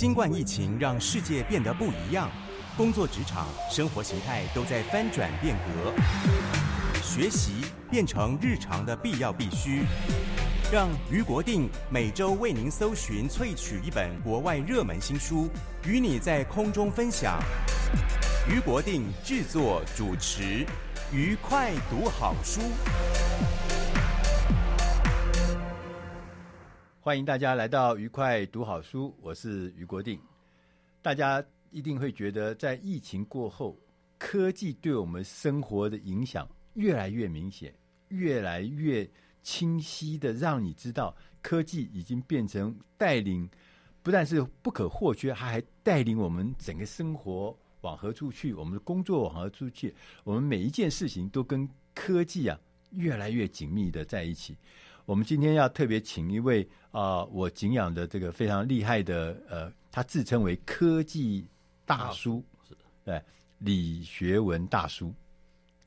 新冠疫情让世界变得不一样。工作职场、生活形态都在翻转变革，学习变成日常的必要必须。让于国定每周为您搜寻、萃取一本国外热门新书，与你在空中分享。于国定制作主持，愉快读好书。欢迎大家来到愉快读好书，我是于国定。大家。一定会觉得，在疫情过后，科技对我们生活的影响越来越明显，越来越清晰的让你知道，科技已经变成带领，不但是不可或缺，它还带领我们整个生活往何处去，我们的工作往何处去，我们每一件事情都跟科技啊越来越紧密的在一起。我们今天要特别请一位啊、呃，我敬仰的这个非常厉害的呃，他自称为科技。大叔是的，对，李学文大叔，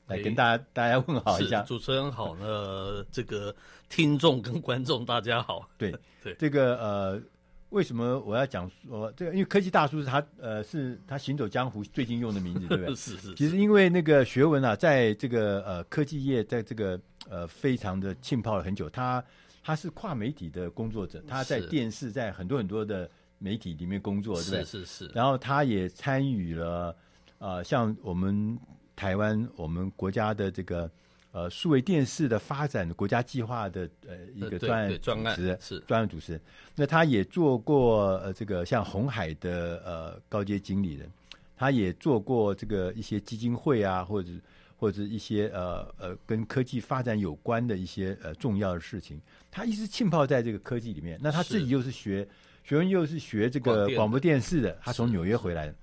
来跟大家大家问好一下。主持人好，那这个听众跟观众大家好。对对，这个呃，为什么我要讲说这个？因为科技大叔是他呃，是他行走江湖最近用的名字，对不对？是，是是。其实因为那个学文啊，在这个呃科技业，在这个呃非常的浸泡了很久。他他是跨媒体的工作者，他在电视，在很多很多的。媒体里面工作，对不对？是是是。然后他也参与了，呃，像我们台湾我们国家的这个呃数位电视的发展国家计划的呃一个专案专案是专案主持人。那他也做过呃这个像红海的呃高阶经理人，他也做过这个一些基金会啊，或者或者一些呃呃跟科技发展有关的一些呃重要的事情。他一直浸泡在这个科技里面。那他自己又是学。学文又是学这个广播电视的，他从纽约回来的，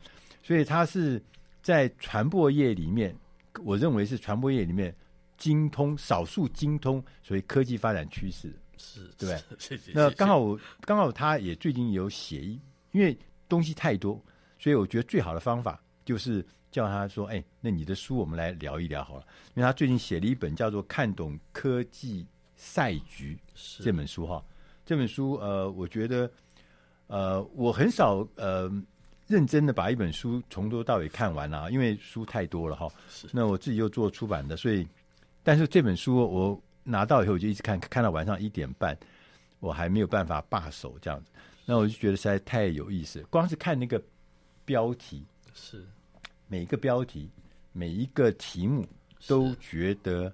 所以他是在传播业里面，我认为是传播业里面精通少数精通所谓科技发展趋势的，是，对不对？谢谢。那刚好我刚好他也最近有写一，因为东西太多，所以我觉得最好的方法就是叫他说：“哎，那你的书我们来聊一聊好了。”因为他最近写了一本叫做《看懂科技赛局》这本书哈，这本书呃，我觉得。呃，我很少呃认真的把一本书从头到尾看完啊，因为书太多了哈。是。那我自己又做出版的，所以，但是这本书我拿到以后我就一直看，看到晚上一点半，我还没有办法罢手这样子。那我就觉得实在太有意思，光是看那个标题，是每一个标题，每一个题目都觉得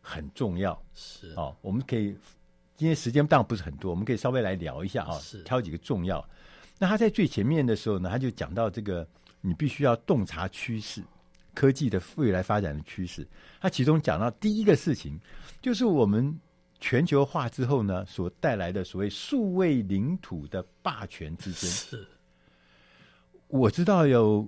很重要。是。哦，我们可以。今天时间当然不是很多，我们可以稍微来聊一下啊，挑几个重要。那他在最前面的时候呢，他就讲到这个，你必须要洞察趋势，科技的未来发展的趋势。他其中讲到第一个事情，就是我们全球化之后呢，所带来的所谓数位领土的霸权之争。是，我知道有。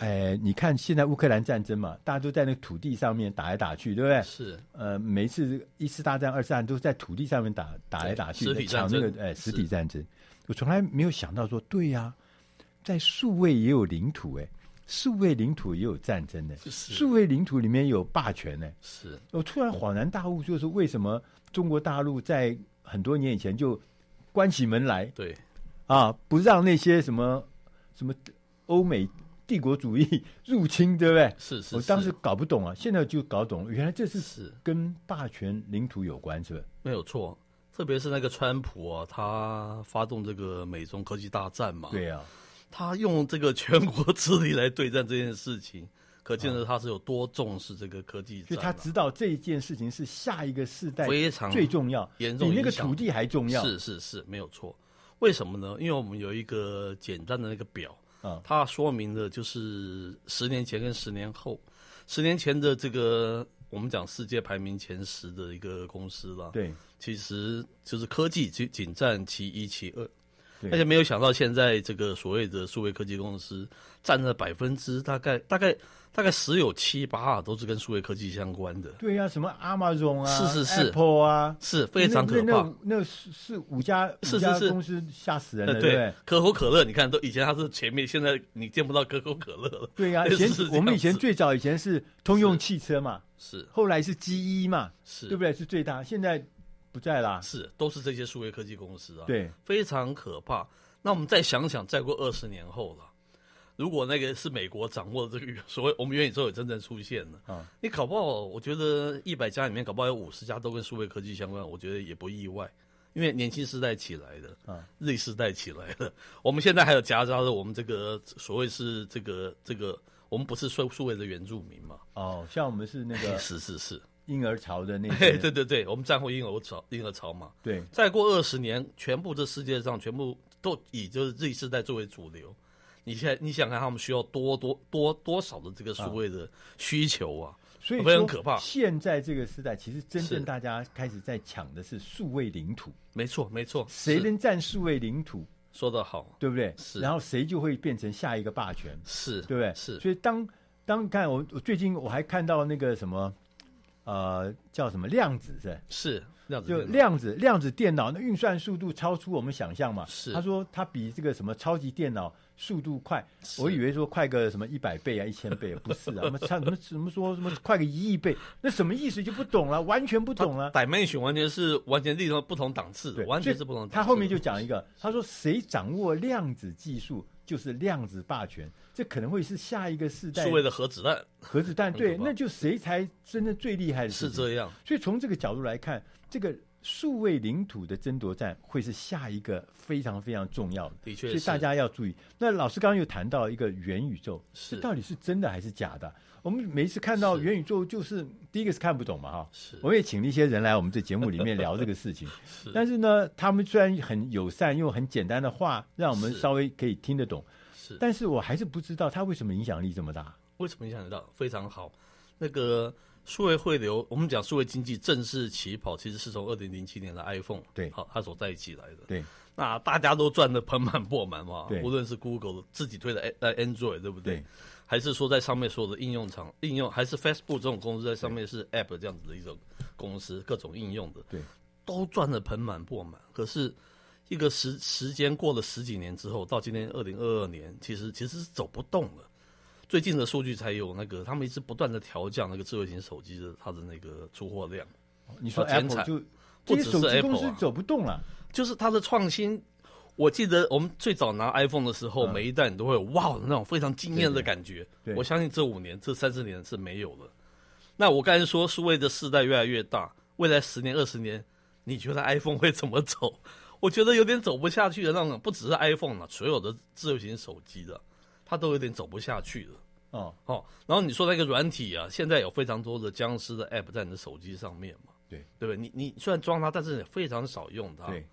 哎，你看现在乌克兰战争嘛，大家都在那个土地上面打来打去，对不对？是。呃，每一次一次大战、二次大战都是在土地上面打打来打去，实体战争。那个哎，实体战争，我从来没有想到说，对呀、啊，在数位也有领土哎，数位领土也有战争呢，数位领土里面有霸权呢。是。我突然恍然大悟，就是为什么中国大陆在很多年以前就关起门来，对，啊，不让那些什么什么欧美。帝国主义 入侵，对不对？是是，是。我当时搞不懂啊，现在就搞懂了，原来这是是跟霸权领土有关，是不是？没有错，特别是那个川普啊，他发动这个美中科技大战嘛。对啊，他用这个全国之力来对战这件事情，可见得他是有多重视这个科技。所以他知道这一件事情是下一个世代非常最重要，严重，比那个土地还重要。是是是，没有错。为什么呢？因为我们有一个简单的那个表。啊，它说明的就是十年前跟十年后，十年前的这个我们讲世界排名前十的一个公司了，对，其实就是科技仅仅占其一其二。对而且没有想到，现在这个所谓的数位科技公司占了百分之大概大概大概十有七八啊，都是跟数位科技相关的。对呀、啊，什么 Amazon 啊，是是是，Apple 啊，是非常可怕。那那，那是是五家是是五家是公司吓死人了，呃，对？可口可乐，你看都以前它是前面，现在你见不到可口可乐了。对呀、啊，以 前我们以前最早以前是通用汽车嘛，是，后来是 GE 嘛，是对不对？是最大，现在不在啦。是，都是这些数位科技公司啊。对，非常可怕。那我们再想想，再过二十年后了，如果那个是美国掌握的这个所谓我们元宇宙也真正出现了，啊，你搞不好，我觉得一百家里面搞不好有五十家都跟数位科技相关，我觉得也不意外，因为年轻时代起来的，啊，Z 世代起来的，我们现在还有夹杂着我们这个所谓是这个这个，我们不是数数位的原住民嘛？哦，像我们是那个 是是是婴儿潮的那 些对对对，我们战后婴儿潮婴儿潮嘛，对，再过二十年，全部这世界上全部。都以就是 Z 世代作为主流，你现在你想看他们需要多多多多少的这个数位的需求啊？所以非常可怕。现在这个时代，其实真正大家开始在抢的是数位领土。没错，没错。谁能占数位领土？说得好，对不对？是。然后谁就会变成下一个霸权？是，对不对？是。所以当当看我我最近我还看到那个什么呃叫什么量子是是。就量子量子电脑，那运算速度超出我们想象嘛？是。他说他比这个什么超级电脑速度快，我以为说快个什么一百倍啊、一千倍啊，不是啊？什么差什么什么说什么快个一亿倍？那什么意思就不懂了，完全不懂了。Dimension 完全是完全另外不同档次，对，完全是不同档次。他后面就讲一个，他说谁掌握量子技术就是量子霸权，这可能会是下一个世代。所谓的核子弹，核子弹对，那就谁才真正最厉害的？是这样。所以从这个角度来看，这个。数位领土的争夺战会是下一个非常非常重要的，的确，所以大家要注意。那老师刚刚又谈到一个元宇宙，是这到底是真的还是假的？我们每一次看到元宇宙，就是第一个是看不懂嘛，哈。是，我也请了一些人来我们这节目里面聊这个事情。是，但是呢，他们虽然很友善，用很简单的话让我们稍微可以听得懂，是，但是我还是不知道他为什么影响力这么大。为什么影响得到？非常好，那个。数位汇流，我们讲数位经济正式起跑，其实是从二零零七年的 iPhone 对，好，它所带起来的。对，那大家都赚得盆满钵满嘛。对，无论是 Google 自己推的呃 Android，对不对？对，还是说在上面所有的应用厂应用，还是 Facebook 这种公司在上面是 App 这样子的一种公司，各种应用的，对，都赚得盆满钵满。可是一个时时间过了十几年之后，到今天二零二二年，其实其实是走不动了。最近的数据才有那个，他们一直不断的调降那个智慧型手机的它的那个出货量。你说 Apple 就不只是 Apple 是走不动了，就是它的创新。我记得我们最早拿 iPhone 的时候，每一代你都会有哇那种非常惊艳的感觉。我相信这五年、这三十年是没有了。那我刚才说，数位的世代越来越大，未来十年、二十年，你觉得 iPhone 会怎么走？我觉得有点走不下去的那种，不只是 iPhone 了，所有的智慧型手机的。它都有点走不下去了，哦哦，然后你说那个软体啊，现在有非常多的僵尸的 App 在你的手机上面嘛，对对不对？你你虽然装它，但是也非常少用它。对，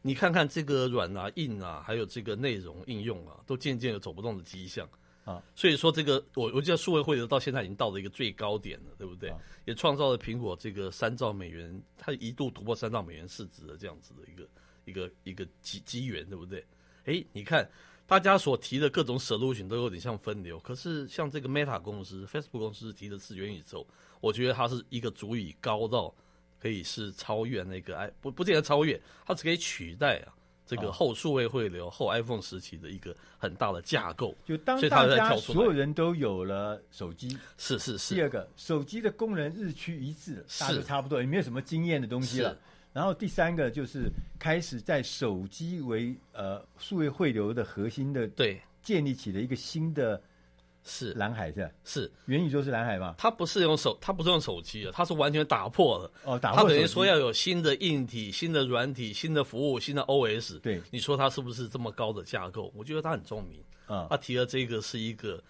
你看看这个软啊、硬啊，还有这个内容应用啊，都渐渐有走不动的迹象啊。所以说这个我我记得数位汇流到现在已经到了一个最高点了，对不对？啊、也创造了苹果这个三兆美元，它一度突破三兆美元市值的这样子的一个一个一个机机缘，对不对？哎，你看。大家所提的各种 solution 都有点像分流，可是像这个 Meta 公司、Facebook 公司提的是元宇宙，我觉得它是一个足以高到可以是超越那个 i 不不见得超越，它只可以取代啊这个后数位汇流、后 iPhone 时期的一个很大的架构。就当大家所有人都有了手机，是是是。第二个，手机的功能日趋一致，大家都差不多，也没有什么惊艳的东西了。然后第三个就是开始在手机为呃数位汇流的核心的对建立起了一个新的是蓝海是是元宇宙是蓝海吗？它不是用手，它不是用手机的，它是完全打破了哦，打破。它等于说要有新的硬体、新的软体、新的服务、新的 OS。对，你说它是不是这么高的架构？我觉得它很聪明啊。他提了这个是一个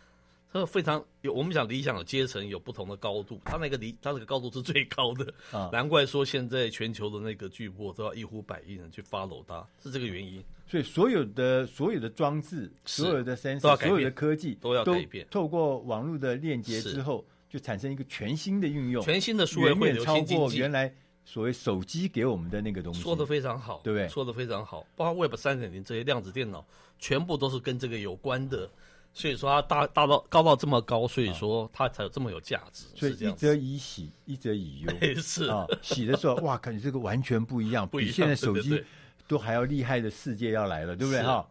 它非常有，我们讲理想的阶层有不同的高度，它那个理它那个高度是最高的啊，难怪说现在全球的那个巨擘都要一呼百应的去 follow 它，是这个原因。所以所有的所有的装置，所有的 sensor，所有的科技都要改变，透过网络的链接之后，就产生一个全新的运用，全新的数位汇流，超过原来所谓手机给我们的那个东西。说的非常好，对不对？说的非常好，包括 Web 三点零这些量子电脑，全部都是跟这个有关的。所以说它大大到高到这么高，所以说它才有这么有价值。所以一则以喜，一则以忧。是啊，喜的时候哇，感觉这个完全不一样，比现在手机都还要厉害的世界要来了，对不对哈？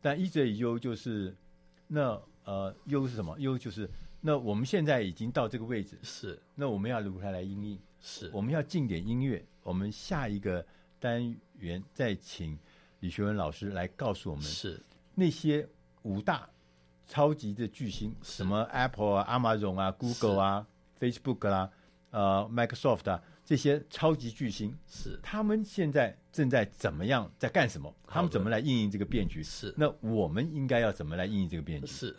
但一则以忧就是，那呃忧是什么？忧就是那我们现在已经到这个位置，是那我们要如何来应应？是我们要进点音乐。我们下一个单元再请李学文老师来告诉我们，是那些五大。超级的巨星，什么 Apple 啊、Amazon 啊、Google 啊、Facebook 啦、啊、呃 Microsoft 啊，这些超级巨星，是他们现在正在怎么样在干什么？他们怎么来应应这个变局？是那我们应该要怎么来应应这个变局？是。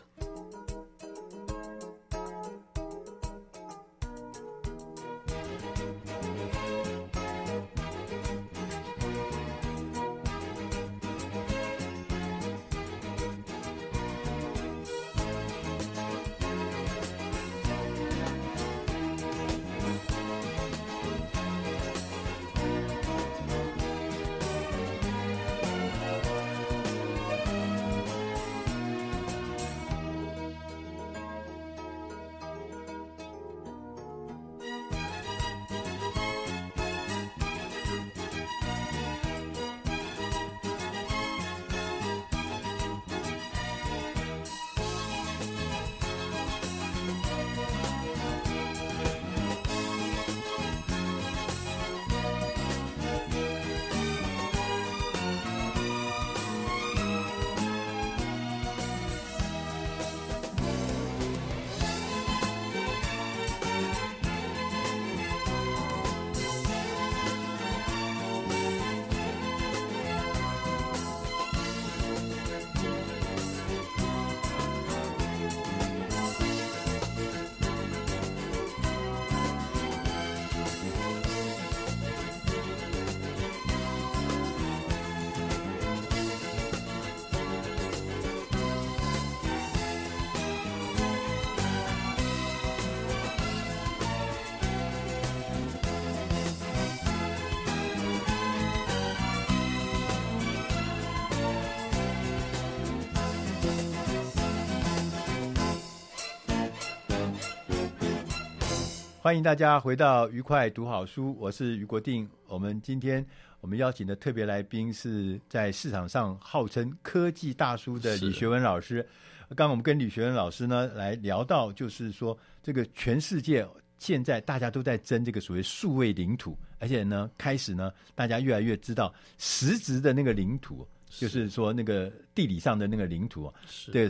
欢迎大家回到愉快读好书，我是于国定。我们今天我们邀请的特别来宾是在市场上号称科技大叔的李学文老师。刚刚我们跟李学文老师呢来聊到，就是说这个全世界现在大家都在争这个所谓数位领土，而且呢开始呢大家越来越知道实质的那个领土，就是说那个地理上的那个领土的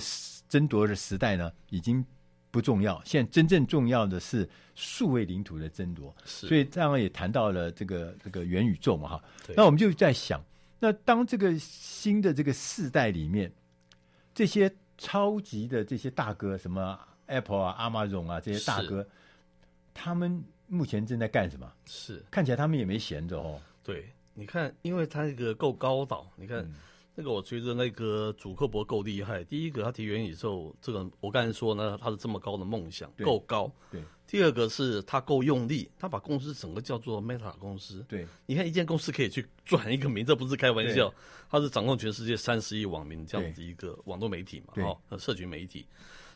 争夺的时代呢已经。不重要，现在真正重要的是数位领土的争夺。是，所以刚刚也谈到了这个这个元宇宙嘛，哈。那我们就在想，那当这个新的这个世代里面，这些超级的这些大哥，什么 Apple 啊、Amazon 啊这些大哥，他们目前正在干什么？是，看起来他们也没闲着哦。对，你看，因为他那个够高档，你看。嗯那个我觉得那个主克伯够厉害。第一个，他提元宇宙，这个我刚才说呢，他是这么高的梦想，够高。对。第二个是他够用力，他把公司整个叫做 Meta 公司。对。你看一间公司可以去转一个名，这不是开玩笑。他是掌控全世界三十亿网民这样子一个网络媒体嘛，哦，社群媒体，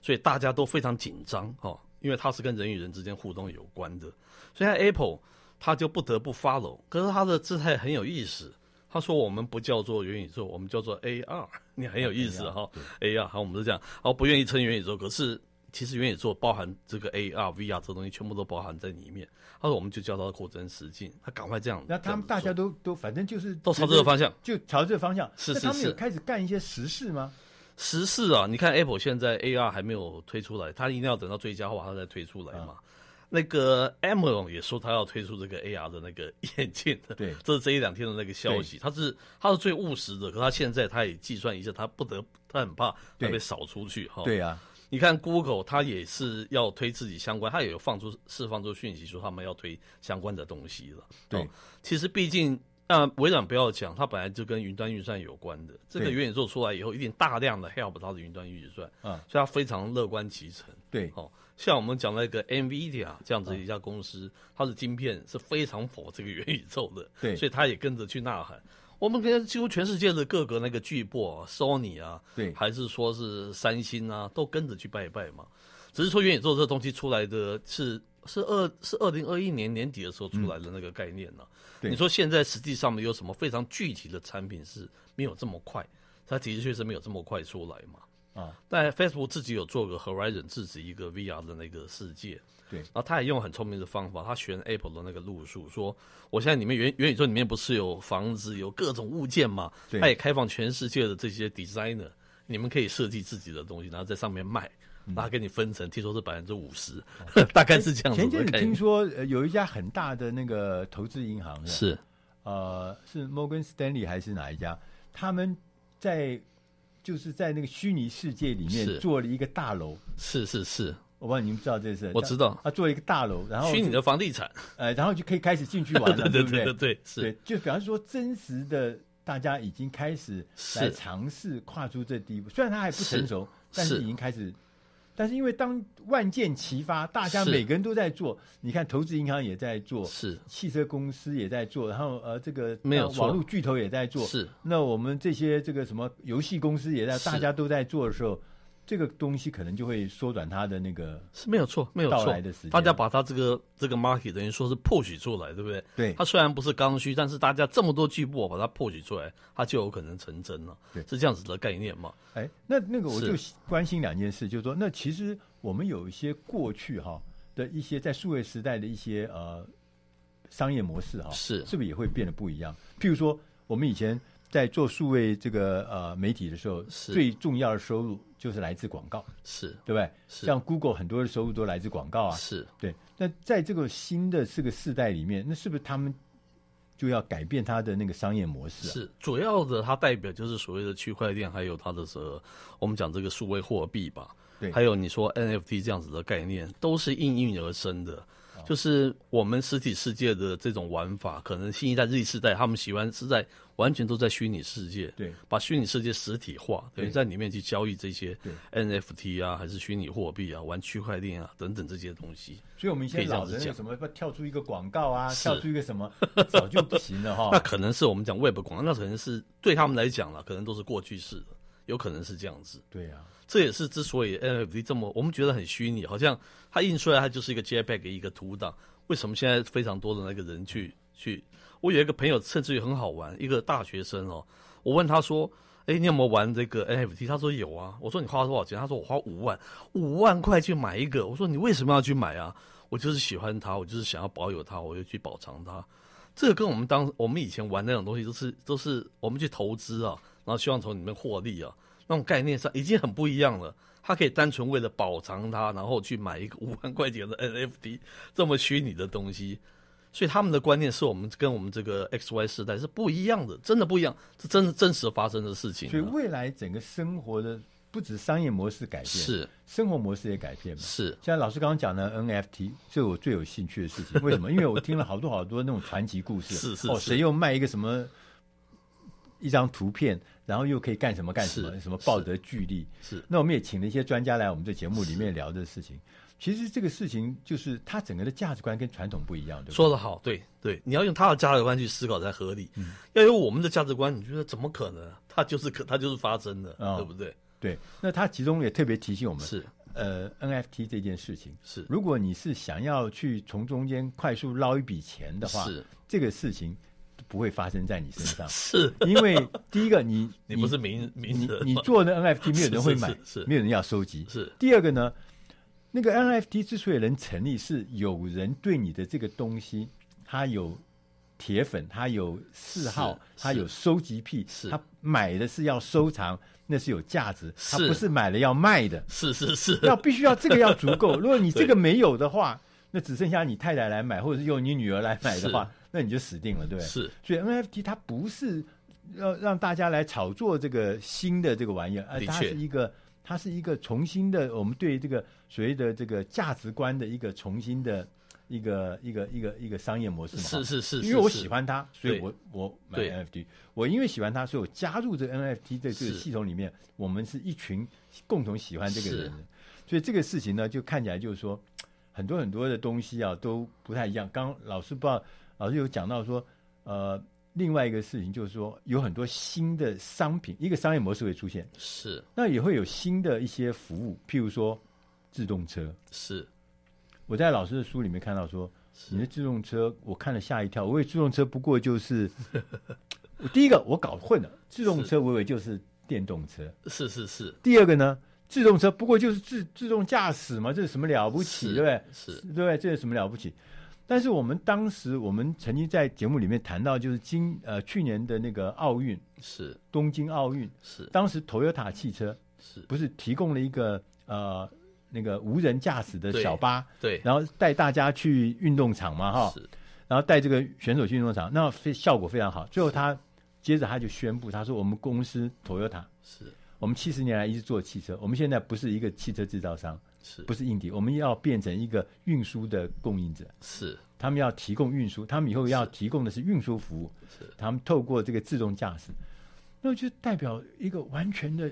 所以大家都非常紧张哦，因为他是跟人与人之间互动有关的。所以 Apple 他就不得不 follow，可是他的姿态很有意思。他说：“我们不叫做元宇宙，我们叫做 AR。你很有意思哈，AR。好，我们是这样。好，不愿意称元宇宙，可是其实元宇宙包含这个 AR、VR 这东西，全部都包含在里面。他说，我们就叫它货真实境。他赶快这样。那他们大家都都反正就是都朝这个方向，就朝这个方向。是是是。他们有开始干一些实事吗？实事啊，你看 Apple 现在 AR 还没有推出来，他一定要等到最佳化，他才推出来嘛。嗯那个 Amazon 也说他要推出这个 AR 的那个 眼镜的，对，这是这一两天的那个消息。他是他是最务实的，可他现在他也计算一下，他不得他很怕他被扫出去哈。对啊，你看 Google，它也是要推自己相关，他也有放出释放出讯息说他们要推相关的东西了。对，其实毕竟，呃，微软不要讲，它本来就跟云端运算有关的。这个元宇宙出来以后，一定大量的 help 它的云端运算，啊，所以它非常乐观其成。对，哦，像我们讲那个 NVIDIA 这样子一家公司，它的晶片是非常否这个元宇宙的，对，所以它也跟着去呐喊。我们跟几乎全世界的各个那个巨擘，Sony 啊，对，还是说是三星啊，都跟着去拜一拜嘛。只是说元宇宙这个东西出来的是是二是二零二一年年底的时候出来的那个概念呢、啊。嗯、你说现在实际上没有什么非常具体的产品是没有这么快？它的确是没有这么快出来嘛。啊，但 Facebook 自己有做个 Horizon 自己一个 VR 的那个世界。对，然后他也用很聪明的方法，他选 Apple 的那个路数，说我现在里面元元宇宙里面不是有房子，有各种物件嘛？对，他也开放全世界的这些 designer，你们可以设计自己的东西，然后在上面卖，然后给你分成，听说是百分之五十，大概是这样子。前阵子听说有一家很大的那个投资银行是，是呃是 Morgan Stanley 还是哪一家？他们在就是在那个虚拟世界里面做了一个大楼，是是是。我不知道你们知道这事，我知道。他做了一个大楼，然后虚拟的房地产，呃，然后就可以开始进去玩了，对不对？对对对，是。对，就比方说，真实的大家已经开始来尝试跨出这第一步，虽然它还不成熟，但是已经开始。但是因为当万箭齐发，大家每个人都在做，你看投资银行也在做，是汽车公司也在做，然后呃，这个没有网络巨头也在做，是。那我们这些这个什么游戏公司也在，大家都在做的时候。这个东西可能就会缩短它的那个是没有错，没有错。大家把它这个这个 market 等于说是 push 出来，对不对？对。它虽然不是刚需，但是大家这么多巨擘把它 push 出来，它就有可能成真了。对，是这样子的概念嘛？哎，那那个我就关心两件事，就是说，那其实我们有一些过去哈的一些在数位时代的一些呃商业模式哈，是是不是也会变得不一样？譬如说，我们以前在做数位这个呃媒体的时候，最重要的收入。就是来自广告，是对不对？是像 Google 很多的收入都来自广告啊，是对。那在这个新的这个世代里面，那是不是他们就要改变他的那个商业模式啊？是主要的，它代表就是所谓的区块链，还有它的这个我们讲这个数位货币吧。对，还有你说 NFT 这样子的概念，都是应运而生的。就是我们实体世界的这种玩法，可能新一代、Z 世代他们喜欢是在完全都在虚拟世界，对，把虚拟世界实体化，等于在里面去交易这些 NFT 啊，还是虚拟货币啊，玩区块链啊等等这些东西。所以，我们以前老人什么跳出一个广告啊，跳出一个什么，早就不行了哈。那可能是我们讲 Web 广告，那可能是对他们来讲了，可能都是过去式的，有可能是这样子。对呀。这也是之所以 NFT 这么我们觉得很虚拟，好像它印出来它就是一个 JPEG 一个图档。为什么现在非常多的那个人去去？我有一个朋友甚至于很好玩，一个大学生哦。我问他说：“哎，你有没有玩这个 NFT？” 他说：“有啊。”我说：“你花了多少钱？”他说：“我花五万，五万块去买一个。”我说：“你为什么要去买啊？”我就是喜欢它，我就是想要保有它，我就去保藏它。这个跟我们当我们以前玩那种东西都是都是我们去投资啊，然后希望从里面获利啊。那种概念上已经很不一样了。他可以单纯为了保藏它，然后去买一个 五万块钱的 NFT 这么虚拟的东西。所以他们的观念是我们跟我们这个 XY 世代是不一样的，真的不一样，这真的真实发生的事情。所以未来整个生活的不止商业模式改变，是生活模式也改变嘛？是。像老师刚刚讲的 NFT，这是我最有兴趣的事情。为什么？因为我听了好多好多那种传奇故事。是 是，是。哦，谁又卖一个什么？一张图片，然后又可以干什么干什么？什么抱得巨力？是。那我们也请了一些专家来我们这节目里面聊这个事情。其实这个事情就是他整个的价值观跟传统不一样，对不对？说得好，对对，你要用他的价值观去思考才合理。嗯。要有我们的价值观，你觉得怎么可能？他就是可，他就是发生的，哦、对不对？对。那他其中也特别提醒我们，是呃 NFT 这件事情是，如果你是想要去从中间快速捞一笔钱的话，是这个事情。不会发生在你身上，是。因为第一个你，你 你不是名名人，你做的 NFT 没有人会买，是没有人要收集。是。第二个呢，那个 NFT 之所以能成立，是有人对你的这个东西，他有铁粉，他有嗜好，他有收集癖，是。他买的是要收藏，那是有价值，他不是买了要卖的。是是是，要必须要这个要足够。如果你这个没有的话，那只剩下你太太来买，或者是用你女儿来买的话。那你就死定了，对不对？是，所以 NFT 它不是要让大家来炒作这个新的这个玩意儿，而它是一个，它是一个重新的，我们对这个所谓的这个价值观的一个重新的一个一个一个一个商业模式嘛。是是是，因为我喜欢它，所以我我买 NFT。我因为喜欢它，所以我加入这个 NFT 的这个系统里面，我们是一群共同喜欢这个人的。所以这个事情呢，就看起来就是说，很多很多的东西啊都不太一样。刚刚老师不知道，老师有讲到说，呃。另外一个事情就是说，有很多新的商品，一个商业模式会出现，是，那也会有新的一些服务，譬如说自动车。是，我在老师的书里面看到说，你的自动车，我看了吓一跳。我以为自动车不过就是，第一个我搞混了，自动车我以为就是电动车。是是是。第二个呢，自动车不过就是自自动驾驶嘛，这是什么了不起，对不对？是，对不对？这是什么了不起？但是我们当时，我们曾经在节目里面谈到，就是今呃去年的那个奥运是。东京奥运是，当时 Toyota 汽车是。不是提供了一个呃那个无人驾驶的小巴，对，然后带大家去运动场嘛哈，然后带这个选手去运动场，那非效果非常好。最后他接着他就宣布，他说我们公司 Toyota 是。我们七十年来一直做汽车，我们现在不是一个汽车制造商。是不是硬体？我们要变成一个运输的供应者。是，他们要提供运输，他们以后要提供的是运输服务。是，他们透过这个自动驾驶，那就代表一个完全的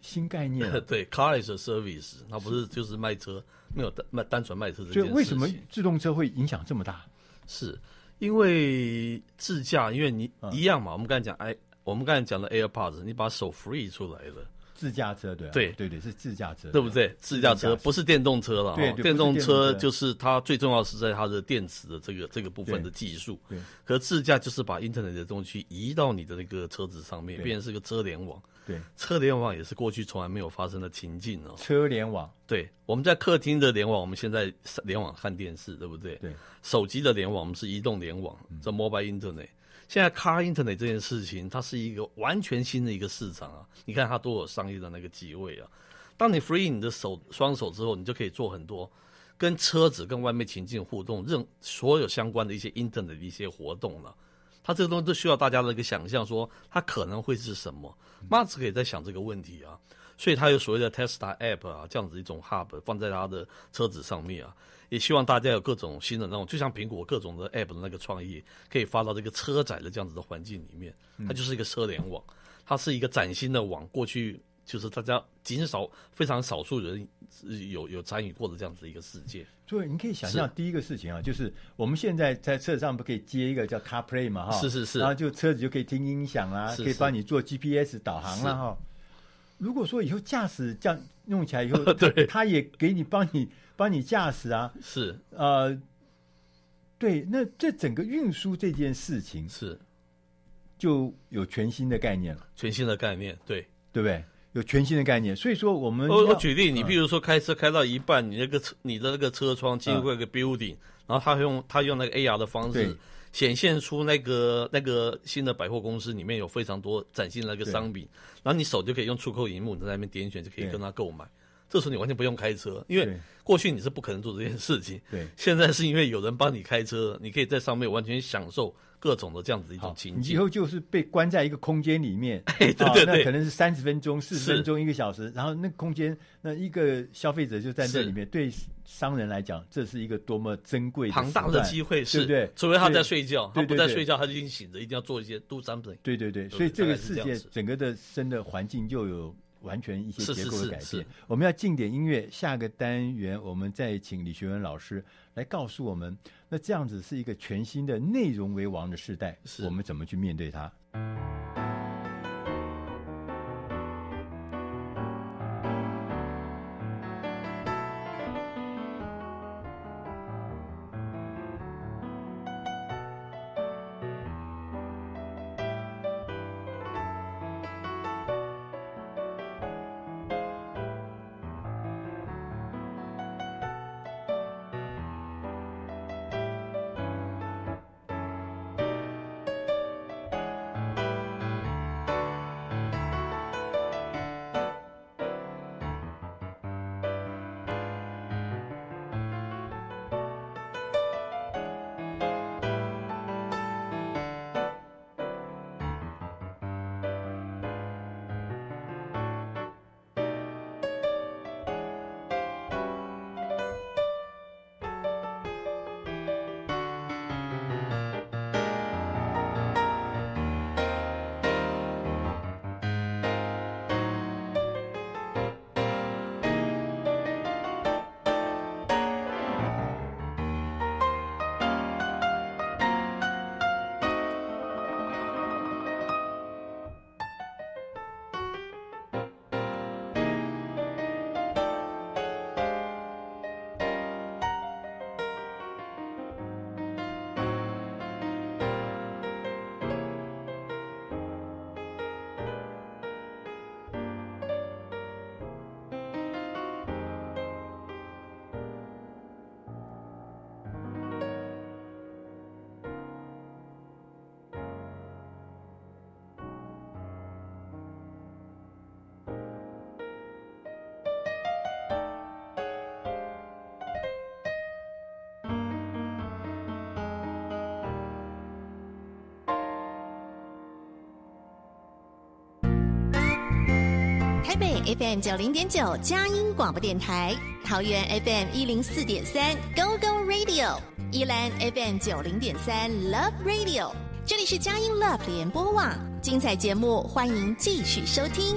新概念。对，car is a service，它不是就是卖车，没有单卖单纯卖车这件事情。所以为什么自动车会影响这么大？是因为自驾，因为你一样嘛。嗯、我们刚才讲，哎，我们刚才讲的 AirPods，你把手 free 出来了。自驾车对、啊、对对对是自驾车，对不对？自驾车不是电动车了，对，电动车就是它最重要是在它的电池的这个这个部分的技术。对，可自驾就是把 Internet 的东西移到你的那个车子上面，变成是个车联网。对，车联网也是过去从来没有发生的情境哦。车联网，对，我们在客厅的联网，我们现在联网看电视，对不对？对，手机的联网，我们是移动联网，叫 Mobile Internet。现在 Car Internet 这件事情，它是一个完全新的一个市场啊！你看它都有商业的那个机会啊。当你 free 你的手双手之后，你就可以做很多跟车子、跟外面情境互动、任所有相关的一些 Internet 的一些活动了。它这个东西都需要大家的一个想象，说它可能会是什么。马斯克也在想这个问题啊，所以他有所谓的 Tesla App 啊，这样子一种 Hub 放在他的车子上面啊。也希望大家有各种新的那种，就像苹果各种的 App 的那个创意，可以发到这个车载的这样子的环境里面。它就是一个车联网，它是一个崭新的网。过去就是大家极少、非常少数人有有参与过的这样子一个世界。对，你可以想象第一个事情啊，就是我们现在在车上不可以接一个叫 CarPlay 嘛，哈，是是是，然后就车子就可以听音响啊，可以帮你做 GPS 导航了哈。如果说以后驾驶这样用起来以后，对，他也给你帮你。帮你驾驶啊，是。呃，对，那这整个运输这件事情是。就有全新的概念了，全新的概念，对，对不对？有全新的概念，所以说我们我我举例，你比如说开车开到一半，你那个车你的那个车窗经过一个 building，、嗯、然后他用他用那个 AR 的方式显现出那个那个新的百货公司里面有非常多崭新的那个商品，然后你手就可以用触控荧幕在那边点选就可以跟他购买。这时候你完全不用开车，因为过去你是不可能做这件事情。对，现在是因为有人帮你开车，你可以在上面完全享受各种的这样子一种情景。你以后就是被关在一个空间里面，对对对，那可能是三十分钟、四十分钟、一个小时，然后那空间那一个消费者就在这里面。对商人来讲，这是一个多么珍贵、庞大的机会，是，对不对？除非他在睡觉，他不在睡觉，他就已经醒着，一定要做一些 do something。对对对，所以这个世界整个的生的环境就有。完全一些结构的改变。是是是是，我们要进点音乐，下个单元我们再请李学文老师来告诉我们，那这样子是一个全新的内容为王的时代，我们怎么去面对它？FM 九零点九佳音广播电台，桃园 FM 一零四点三 Go Go Radio，宜兰 FM 九零点三 Love Radio，这里是佳音 Love 联播网，精彩节目欢迎继续收听。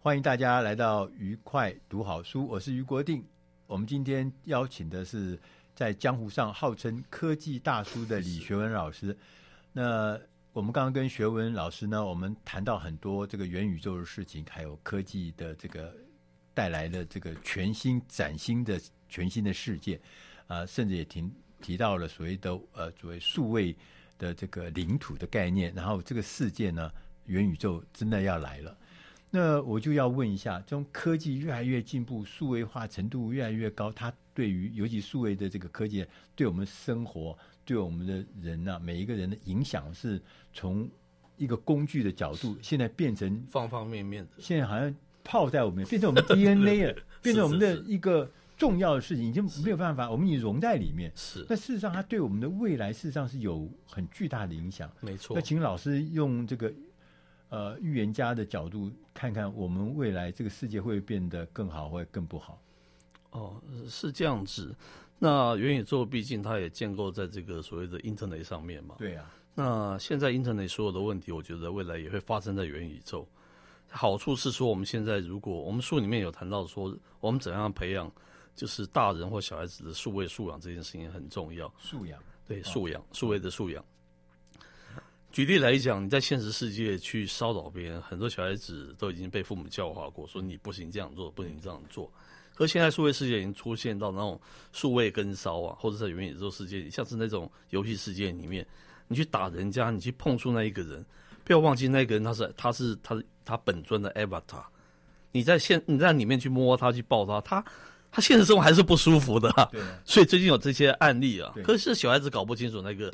欢迎大家来到愉快读好书，我是于国定。我们今天邀请的是在江湖上号称科技大叔的李学文老师。那我们刚刚跟学文老师呢，我们谈到很多这个元宇宙的事情，还有科技的这个带来的这个全新、崭新的全新的世界啊、呃，甚至也提提到了所谓的呃所谓数位的这个领土的概念。然后这个世界呢，元宇宙真的要来了。那我就要问一下，这种科技越来越进步，数位化程度越来越高，它对于尤其数位的这个科技，对我们生活。对我们的人呐、啊，每一个人的影响是从一个工具的角度，现在变成方方面面的。现在好像泡在我们，变成我们 DNA 了，变成我们的一个重要的事情，已经没有办法，我们已经融在里面。是，那事实上，它对我们的未来，事实上是有很巨大的影响。没错。那请老师用这个呃预言家的角度，看看我们未来这个世界会变得更好，或更不好。哦，是这样子。那元宇宙毕竟它也建构在这个所谓的 Internet 上面嘛。对呀、啊。那现在 Internet 所有的问题，我觉得未来也会发生在元宇宙。好处是说，我们现在如果我们书里面有谈到说，我们怎样培养，就是大人或小孩子的数位素养这件事情很重要。素养。对，素养，数位的素养。举例来讲，你在现实世界去骚扰别人，很多小孩子都已经被父母教化过，说你不行这样做，不行这样做。可现在数位世界已经出现到那种数位跟烧啊，或者在元宇宙世界里，像是那种游戏世界里面，你去打人家，你去碰触那一个人，不要忘记那个人他是他是他是他本尊的 avatar，你在现你在里面去摸他去抱他，他他现实生活还是不舒服的，啊，对，所以最近有这些案例啊，可是小孩子搞不清楚那个。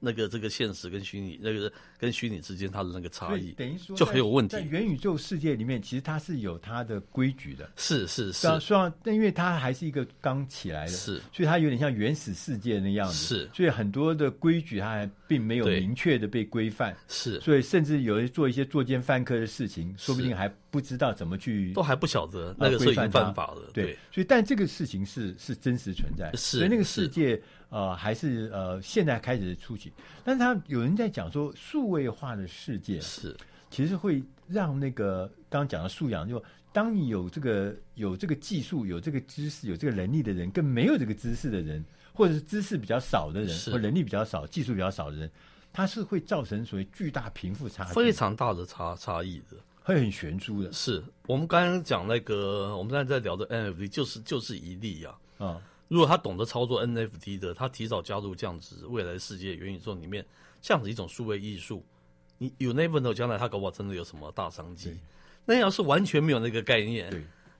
那个这个现实跟虚拟，那个跟虚拟之间它的那个差异，等于说就很有问题。在元宇宙世界里面，其实它是有它的规矩的。是是是，虽然但因为它还是一个刚起来的，是，所以它有点像原始世界那样子。是，所以很多的规矩它还并没有明确的被规范。是，所以甚至有人做一些作奸犯科的事情，说不定还不知道怎么去，都还不晓得那个是已经犯法了。对，对所以但这个事情是是真实存在，是，所以那个世界。呃，还是呃，现在开始出去，但是他有人在讲说，数位化的世界是，其实会让那个刚刚讲的素养，就当你有这个有这个技术、有这个知识、有这个能力的人，跟没有这个知识的人，或者是知识比较少的人，或能力比较少、技术比较少的人，他是会造成所谓巨大贫富差距，非常大的差差异的，会很悬殊的。是我们刚刚讲那个，我们刚才在聊的 NFT，就是就是一例呀，啊。嗯如果他懂得操作 NFT 的，他提早加入这样子未来世界元宇宙里面，这样子一种数位艺术，你有 never know 将来他搞不好真的有什么大商机。那要是完全没有那个概念，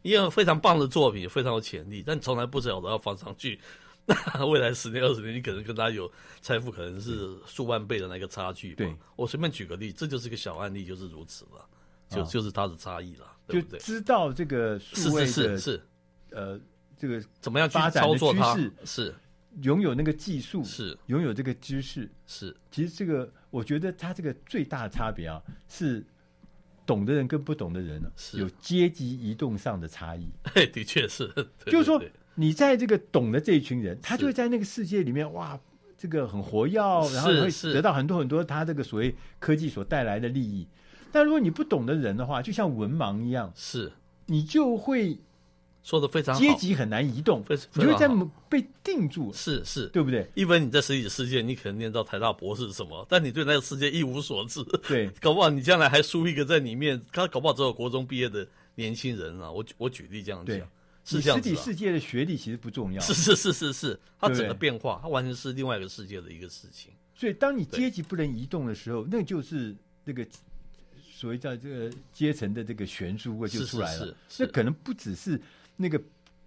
也有非常棒的作品，非常有潜力，但从来不晓得要放上去，那未来十年二十年，你可能跟他有财富可能是数万倍的那个差距。对，我随便举个例，这就是个小案例，就是如此了，就就是它的差异了，对不对？就知道这个数位的是是是呃。这个怎么样去操作它？是拥有那个技术，是拥有这个知识，是。其实这个，我觉得它这个最大的差别啊，是懂的人跟不懂的人呢，是有阶级移动上的差异。的确是，就是说，你在这个懂的这一群人，他就会在那个世界里面，哇，这个很活跃，然后会得到很多很多他这个所谓科技所带来的利益。但如果你不懂的人的话，就像文盲一样，是你就会。说的非常好，阶级很难移动，你会在被定住，是是，对不对？因为你在实体世界，你可能念到台大博士什么，但你对那个世界一无所知，对，搞不好你将来还输一个在里面，他搞不好只有国中毕业的年轻人啊。我我举例这样讲，是这样子。实体世界的学历其实不重要，是是是是是，它整个变化，它完全是另外一个世界的一个事情。所以，当你阶级不能移动的时候，那就是那个所谓叫这个阶层的这个悬殊就出来了。那可能不只是。那个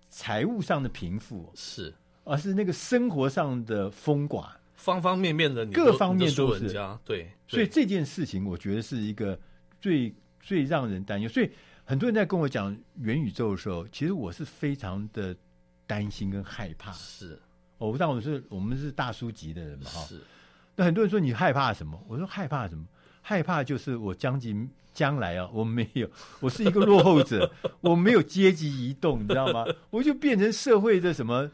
财务上的贫富是，而是那个生活上的风寡，方方面面的你各方面都是对，对，所以这件事情我觉得是一个最最让人担忧。所以很多人在跟我讲元宇宙的时候，其实我是非常的担心跟害怕。是，我不但我是我们是大叔级的人嘛哈。是，那很多人说你害怕什么？我说害怕什么？害怕就是我将近将来啊，我没有，我是一个落后者，我没有阶级移动，你知道吗？我就变成社会的什么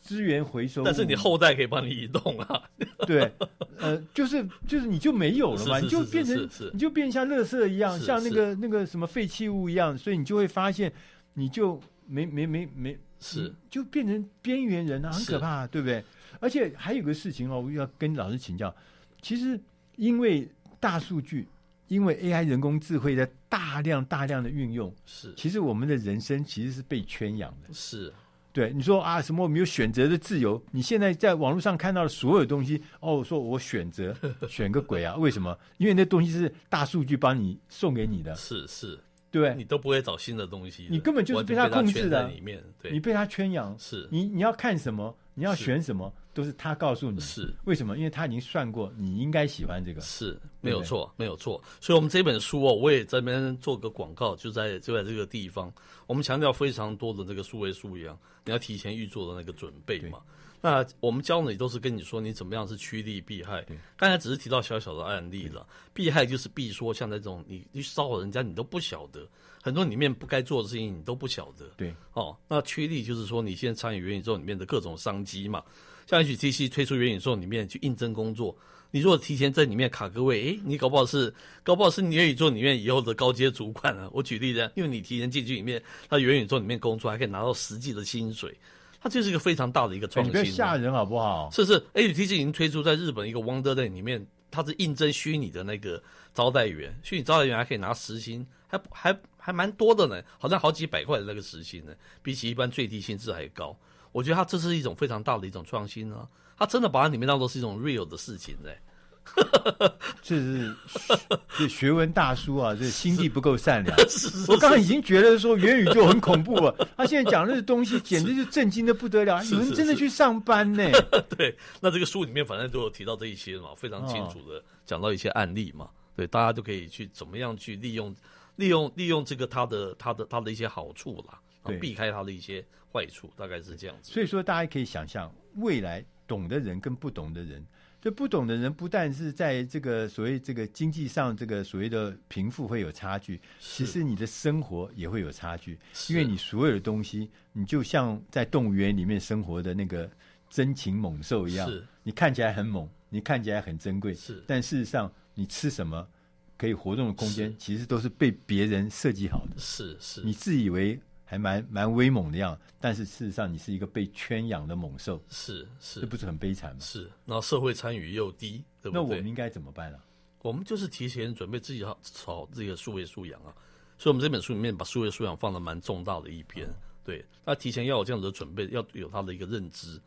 资源回收。但是你后代可以帮你移动啊。对，呃，就是就是你就没有了嘛，你就变成你就变像垃圾一样，像那个那个什么废弃物一样，所以你就会发现，你就没没没没是就变成边缘人啊，很可怕，对不对？而且还有个事情哦，我要跟老师请教。其实因为大数据，因为 AI 人工智慧的大量大量的运用，是其实我们的人生其实是被圈养的。是，对你说啊，什么我们有选择的自由？你现在在网络上看到的所有东西，哦，说我选择 选个鬼啊？为什么？因为那东西是大数据帮你送给你的。是是，对，你都不会找新的东西，你根本就是被他控制的里面，对，你被他圈养。是你你要看什么？你要选什么？都是他告诉你，是为什么？因为他已经算过，你应该喜欢这个，是没有错，没有错。所以，我们这本书哦，我也在这边做个广告，就在就在这个地方，我们强调非常多的这个数位素养，你要提前预做的那个准备嘛。那我们教你都是跟你说，你怎么样是趋利避害。刚才只是提到小小的案例了，避害就是避说，像那种你你骚扰人家，你都不晓得，很多里面不该做的事情，你都不晓得。对，哦，那趋利就是说，你现在参与元宇宙里面的各种商机嘛。像 HTC 推出元宇宙里面去应征工作，你如果提前在里面卡个位，诶，你搞不好是搞不好是你元宇宙里面以后的高阶主管啊。我举例子，因为你提前进去里面，他元宇宙里面工作还可以拿到实际的薪水，它就是一个非常大的一个创新。你吓人好不好？是是，HTC 已经推出在日本一个 Wonderland 里面，它是应征虚拟的那个招待员，虚拟招待员还可以拿时薪，还还还蛮多的呢，好像好几百块的那个时薪呢，比起一般最低薪资还高。我觉得他这是一种非常大的一种创新啊！他真的把它里面当做是一种 real 的事情呢。这是这学问大叔啊，这心地不够善良。我刚刚已经觉得说元宇宙很恐怖了，他现在讲的东西简直就震惊的不得了。你们真的去上班呢？对，那这个书里面反正都有提到这一些嘛，非常清楚的讲到一些案例嘛。对，大家都可以去怎么样去利用利用利用这个它的它的它的一些好处啦。避开它的一些坏处，大概是这样子。所以说，大家可以想象，未来懂的人跟不懂的人，这不懂的人不但是在这个所谓这个经济上，这个所谓的贫富会有差距，其实你的生活也会有差距，因为你所有的东西，你就像在动物园里面生活的那个真禽猛兽一样，你看起来很猛，你看起来很珍贵，是，但事实上，你吃什么可以活动的空间，其实都是被别人设计好的，是是，你自以为。还蛮蛮威猛的样，但是事实上你是一个被圈养的猛兽，是是，这不是很悲惨吗？是，然后社会参与又低，对不对？那我们应该怎么办呢、啊？我们就是提前准备自己好炒这个数位素养啊，所以我们这本书里面把数位素养放得蛮重大的一篇，对，那提前要有这样子的准备，要有他的一个认知，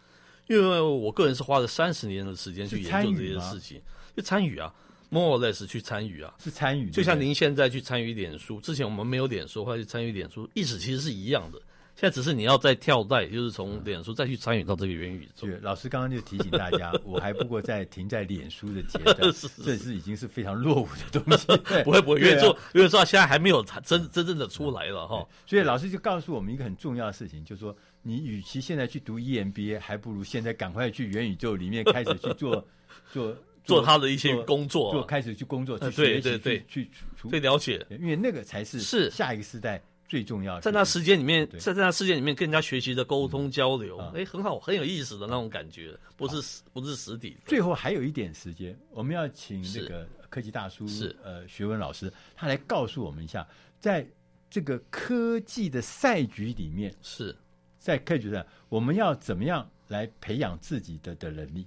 因为我个人是花了三十年的时间去研究这些事情，就参与啊。More or less 去参与啊，是参与，就像您现在去参与脸书，之前我们没有脸书，或者去参与脸书，意思其实是一样的。现在只是你要再跳代，就是从脸书再去参与到这个元宇宙。对，老师刚刚就提醒大家，我还不过在停在脸书的阶 段，是是是，这是已经是非常落伍的东西。不会不会，因为做因为说现在还没有真真正的出来了哈。所以老师就告诉我们一个很重要的事情，就是说，你与其现在去读 EMBA，还不如现在赶快去元宇宙里面开始去做做。做他的一些工作，就开始去工作，去学习，对对对，去去了解，因为那个才是是。下一个时代最重要的。在那时间里面，在在那时间里面跟人家学习的沟通交流，哎，很好，很有意思的那种感觉，不是不是实体。最后还有一点时间，我们要请那个科技大叔是。呃学文老师，他来告诉我们一下，在这个科技的赛局里面，是。在科技上我们要怎么样来培养自己的的能力。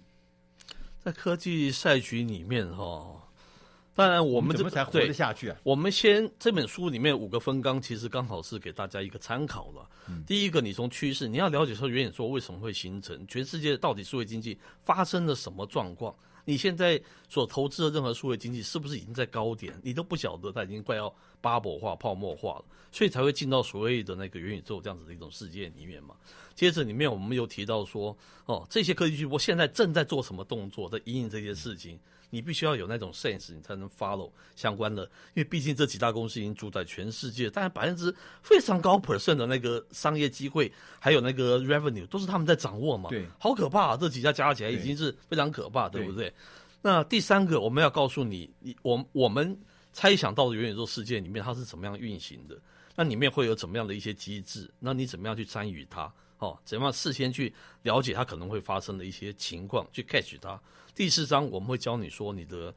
在科技赛局里面，哈，当然我们怎么才活得下去啊？我们先这本书里面五个分纲，其实刚好是给大家一个参考了。嗯、第一个，你从趋势，你要了解说元宇宙为什么会形成，全世界到底数位经济发生了什么状况？你现在所投资的任何数位经济是不是已经在高点？你都不晓得，它已经快要 bubble 化、泡沫化了，所以才会进到所谓的那个元宇宙这样子的一种世界里面嘛。接着里面我们又提到说，哦，这些科技巨擘现在正在做什么动作，在引领这些事情，你必须要有那种 sense，你才能 follow 相关的。因为毕竟这几大公司已经主宰全世界，当然百分之非常高 percent 的那个商业机会，还有那个 revenue 都是他们在掌握嘛。对，好可怕啊！这几家加起来已经是非常可怕，对，对不对？那第三个，我们要告诉你，你我我们猜想到的元宇宙世界里面，它是怎么样运行的？那里面会有怎么样的一些机制？那你怎么样去参与它？哦，怎么样事先去了解它可能会发生的一些情况，去 catch 它？第四章我们会教你说你的。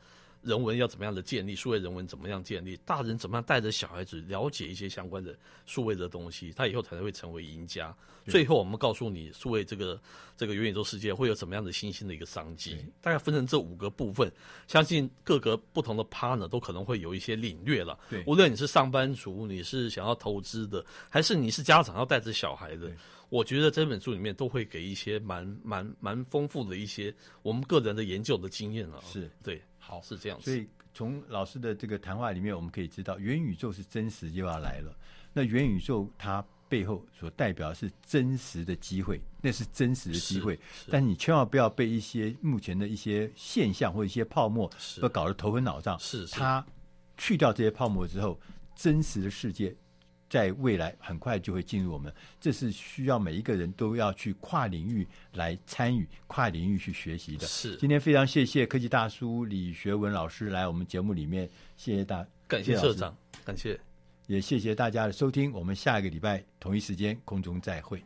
人文要怎么样的建立？数位人文怎么样建立？大人怎么样带着小孩子了解一些相关的数位的东西？他以后才会成为赢家。最后，我们告诉你，数位这个这个元宇宙世界会有怎么样的新兴的一个商机？大概分成这五个部分，相信各个不同的 partner 都可能会有一些领略了。对，无论你是上班族，你是想要投资的，还是你是家长要带着小孩的，我觉得这本书里面都会给一些蛮蛮蛮丰富的一些我们个人的研究的经验了。是对。好，是这样子。所以从老师的这个谈话里面，我们可以知道，元宇宙是真实就要来了。那元宇宙它背后所代表的是真实的机会，那是真实的机会。但是你千万不要被一些目前的一些现象或一些泡沫，都搞得头昏脑胀。是，它去掉这些泡沫之后，真实的世界。在未来很快就会进入我们，这是需要每一个人都要去跨领域来参与、跨领域去学习的。是，今天非常谢谢科技大叔李学文老师来我们节目里面，谢谢大，感谢社长，感谢，也谢谢大家的收听，我们下一个礼拜同一时间空中再会。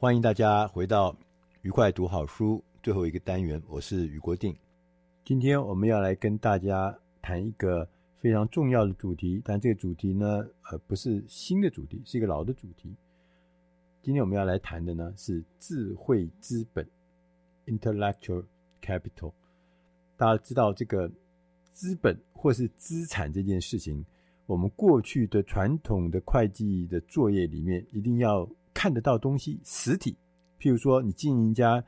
欢迎大家回到愉快读好书最后一个单元，我是余国定。今天我们要来跟大家谈一个非常重要的主题，但这个主题呢，呃，不是新的主题，是一个老的主题。今天我们要来谈的呢是智慧资本 （intellectual capital）。大家知道这个资本或是资产这件事情，我们过去的传统的会计的作业里面一定要。看得到东西，实体，譬如说你经营一家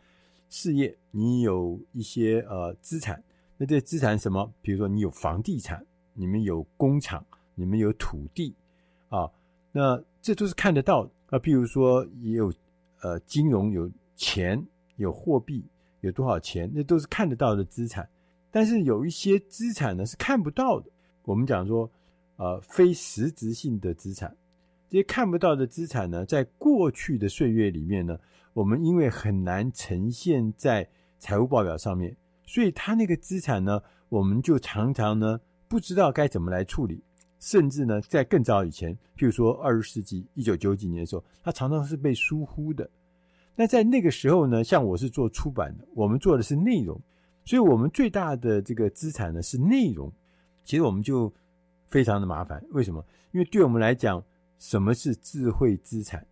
事业，你有一些呃资产，那这资产什么？比如说你有房地产，你们有工厂，你们有土地啊，那这都是看得到啊。譬如说也有呃金融，有钱，有货币，有多少钱，那都是看得到的资产。但是有一些资产呢是看不到的，我们讲说呃非实质性的资产。这些看不到的资产呢，在过去的岁月里面呢，我们因为很难呈现在财务报表上面，所以它那个资产呢，我们就常常呢不知道该怎么来处理，甚至呢，在更早以前，譬如说二十世纪一九九几年的时候，它常常是被疏忽的。那在那个时候呢，像我是做出版的，我们做的是内容，所以我们最大的这个资产呢是内容。其实我们就非常的麻烦。为什么？因为对我们来讲，什么是智慧资产？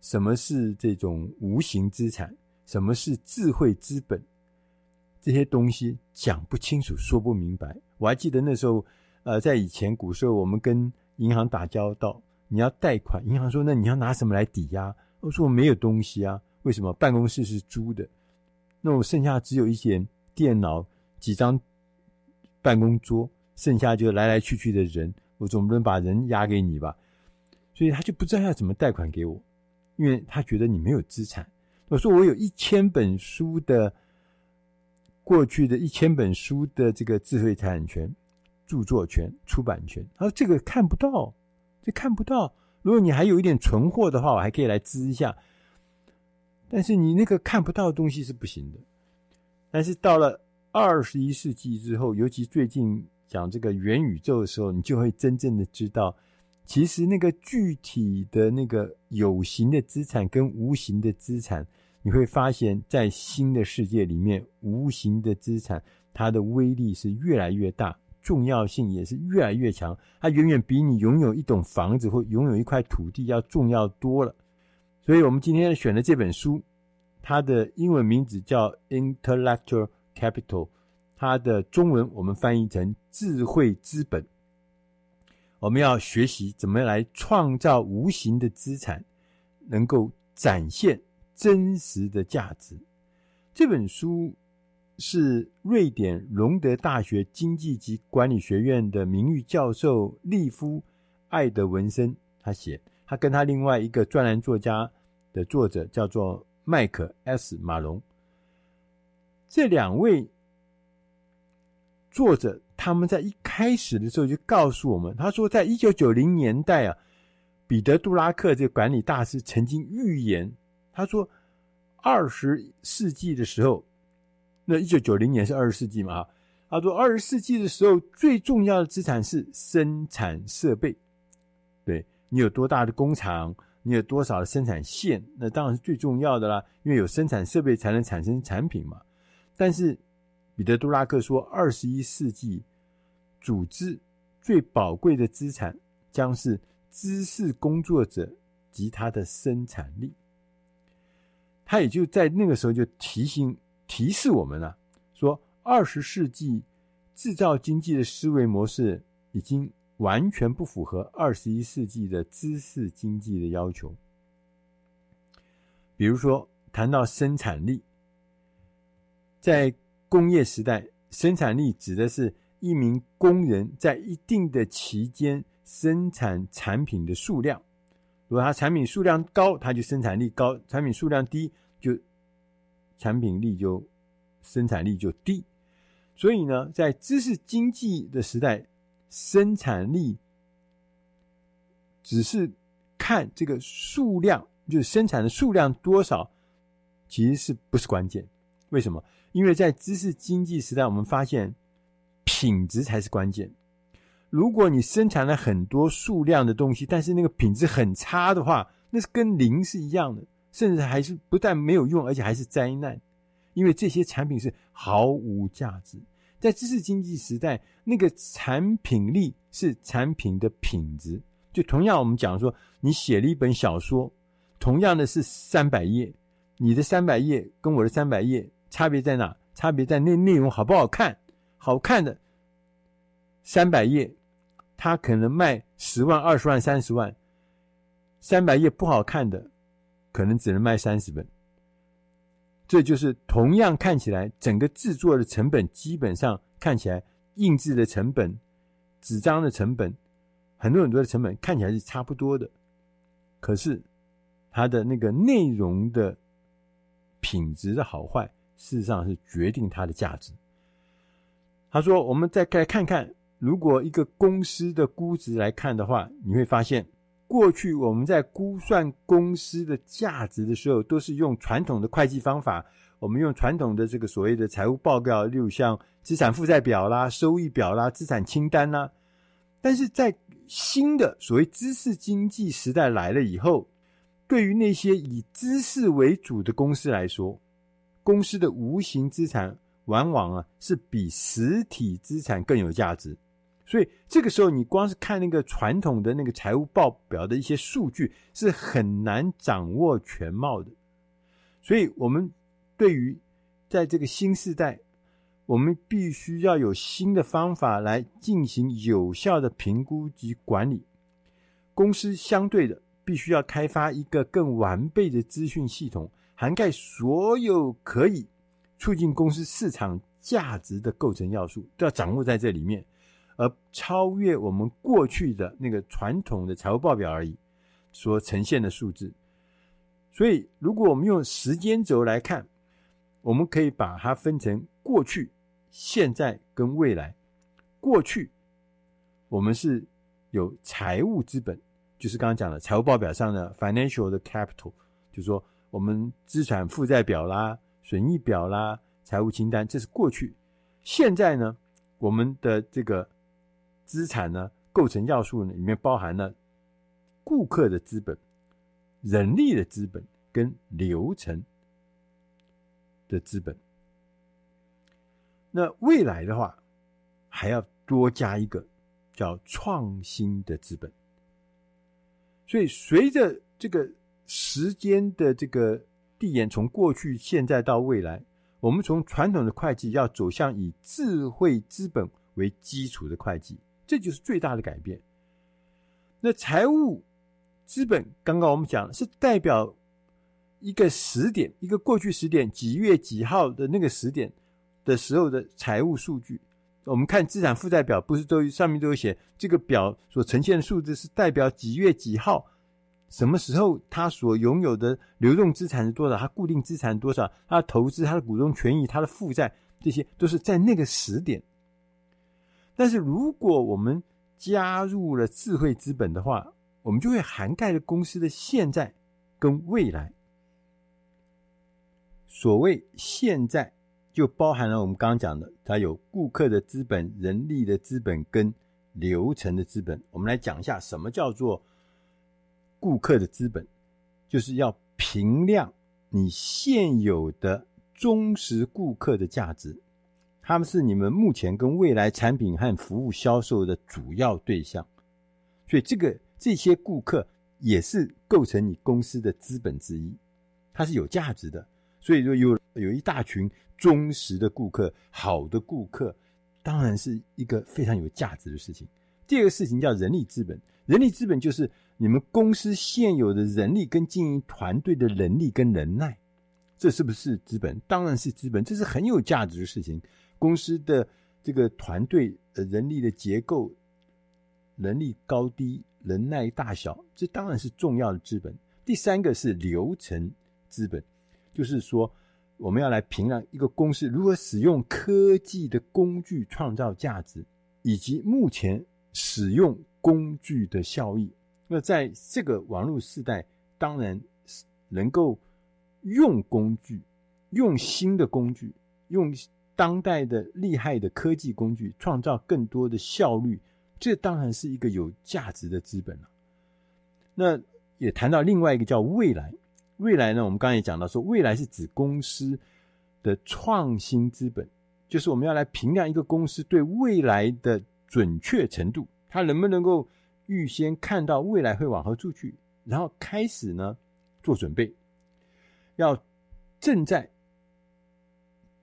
什么是这种无形资产？什么是智慧资本？这些东西讲不清楚，说不明白。我还记得那时候，呃，在以前古时候，我们跟银行打交道，你要贷款，银行说：“那你要拿什么来抵押？”我说：“我没有东西啊。”为什么？办公室是租的，那我剩下只有一些电脑、几张办公桌，剩下就来来去去的人，我总不能把人押给你吧？所以他就不知道要怎么贷款给我，因为他觉得你没有资产。我说我有一千本书的过去的一千本书的这个智慧财产权、著作权、出版权，他说这个看不到，这看不到。如果你还有一点存货的话，我还可以来支一下。但是你那个看不到的东西是不行的。但是到了二十一世纪之后，尤其最近讲这个元宇宙的时候，你就会真正的知道，其实那个具体的那个有形的资产跟无形的资产，你会发现在新的世界里面，无形的资产它的威力是越来越大，重要性也是越来越强，它远远比你拥有一栋房子或拥有一块土地要重要多了。所以我们今天选的这本书，它的英文名字叫《Intellectual Capital》，它的中文我们翻译成“智慧资本”。我们要学习怎么来创造无形的资产，能够展现真实的价值。这本书是瑞典隆德大学经济及管理学院的名誉教授利夫·艾德文森他写。他跟他另外一个专栏作家的作者叫做麦克 ·S· 马龙，这两位作者他们在一开始的时候就告诉我们，他说，在一九九零年代啊，彼得·杜拉克这个管理大师曾经预言，他说二十世纪的时候，那一九九零年是二十世纪嘛？他说二十世纪的时候最重要的资产是生产设备，对。你有多大的工厂？你有多少的生产线？那当然是最重要的啦，因为有生产设备才能产生产品嘛。但是彼得·杜拉克说，二十一世纪组织最宝贵的资产将是知识工作者及他的生产力。他也就在那个时候就提醒、提示我们了，说二十世纪制造经济的思维模式已经。完全不符合二十一世纪的知识经济的要求。比如说，谈到生产力，在工业时代，生产力指的是一名工人在一定的期间生产产品的数量。如果他产品数量高，他就生产力高；产品数量低，就产品力就生产力就低。所以呢，在知识经济的时代，生产力只是看这个数量，就是生产的数量多少，其实是不是关键？为什么？因为在知识经济时代，我们发现品质才是关键。如果你生产了很多数量的东西，但是那个品质很差的话，那是跟零是一样的，甚至还是不但没有用，而且还是灾难，因为这些产品是毫无价值。在知识经济时代，那个产品力是产品的品质。就同样，我们讲说，你写了一本小说，同样的是三百页，你的三百页跟我的三百页差别在哪？差别在那内容好不好看？好看的三百页，它可能卖十万、二十万、三十万；三百页不好看的，可能只能卖三十本。这就是同样看起来，整个制作的成本基本上看起来，印制的成本、纸张的成本，很多很多的成本看起来是差不多的。可是它的那个内容的品质的好坏，事实上是决定它的价值。他说：“我们再来看看，如果一个公司的估值来看的话，你会发现。”过去我们在估算公司的价值的时候，都是用传统的会计方法，我们用传统的这个所谓的财务报告，例如像资产负债表啦、收益表啦、资产清单啦。但是在新的所谓知识经济时代来了以后，对于那些以知识为主的公司来说，公司的无形资产往往啊是比实体资产更有价值。所以这个时候，你光是看那个传统的那个财务报表的一些数据，是很难掌握全貌的。所以，我们对于在这个新时代，我们必须要有新的方法来进行有效的评估及管理。公司相对的，必须要开发一个更完备的资讯系统，涵盖所有可以促进公司市场价值的构成要素，都要掌握在这里面。而超越我们过去的那个传统的财务报表而已，所呈现的数字。所以，如果我们用时间轴来看，我们可以把它分成过去、现在跟未来。过去，我们是有财务资本，就是刚刚讲的财务报表上的 financial 的 capital，就是说我们资产负债表啦、损益表啦、财务清单，这是过去。现在呢，我们的这个。资产呢，构成要素呢，里面包含了顾客的资本、人力的资本跟流程的资本。那未来的话，还要多加一个叫创新的资本。所以，随着这个时间的这个递延，从过去、现在到未来，我们从传统的会计要走向以智慧资本为基础的会计。这就是最大的改变。那财务资本，刚刚我们讲是代表一个时点，一个过去时点几月几号的那个时点的时候的财务数据。我们看资产负债表，不是都上面都有写这个表所呈现的数字是代表几月几号，什么时候他所拥有的流动资产是多少，他固定资产多少，他的投资、他的股东权益、他的负债，这些都是在那个时点。但是，如果我们加入了智慧资本的话，我们就会涵盖了公司的现在跟未来。所谓现在，就包含了我们刚刚讲的，它有顾客的资本、人力的资本跟流程的资本。我们来讲一下什么叫做顾客的资本，就是要评量你现有的忠实顾客的价值。他们是你们目前跟未来产品和服务销售的主要对象，所以这个这些顾客也是构成你公司的资本之一，它是有价值的。所以说有有一大群忠实的顾客，好的顾客，当然是一个非常有价值的事情。第二个事情叫人力资本，人力资本就是你们公司现有的人力跟经营团队的能力跟能耐，这是不是资本？当然是资本，这是很有价值的事情。公司的这个团队呃人力的结构、能力高低、能耐大小，这当然是重要的资本。第三个是流程资本，就是说我们要来评量一个公司如何使用科技的工具创造价值，以及目前使用工具的效益。那在这个网络时代，当然是能够用工具、用新的工具、用。当代的厉害的科技工具，创造更多的效率，这当然是一个有价值的资本了。那也谈到另外一个叫未来，未来呢，我们刚才也讲到说，未来是指公司的创新资本，就是我们要来评量一个公司对未来的准确程度，它能不能够预先看到未来会往何处去，然后开始呢做准备，要正在。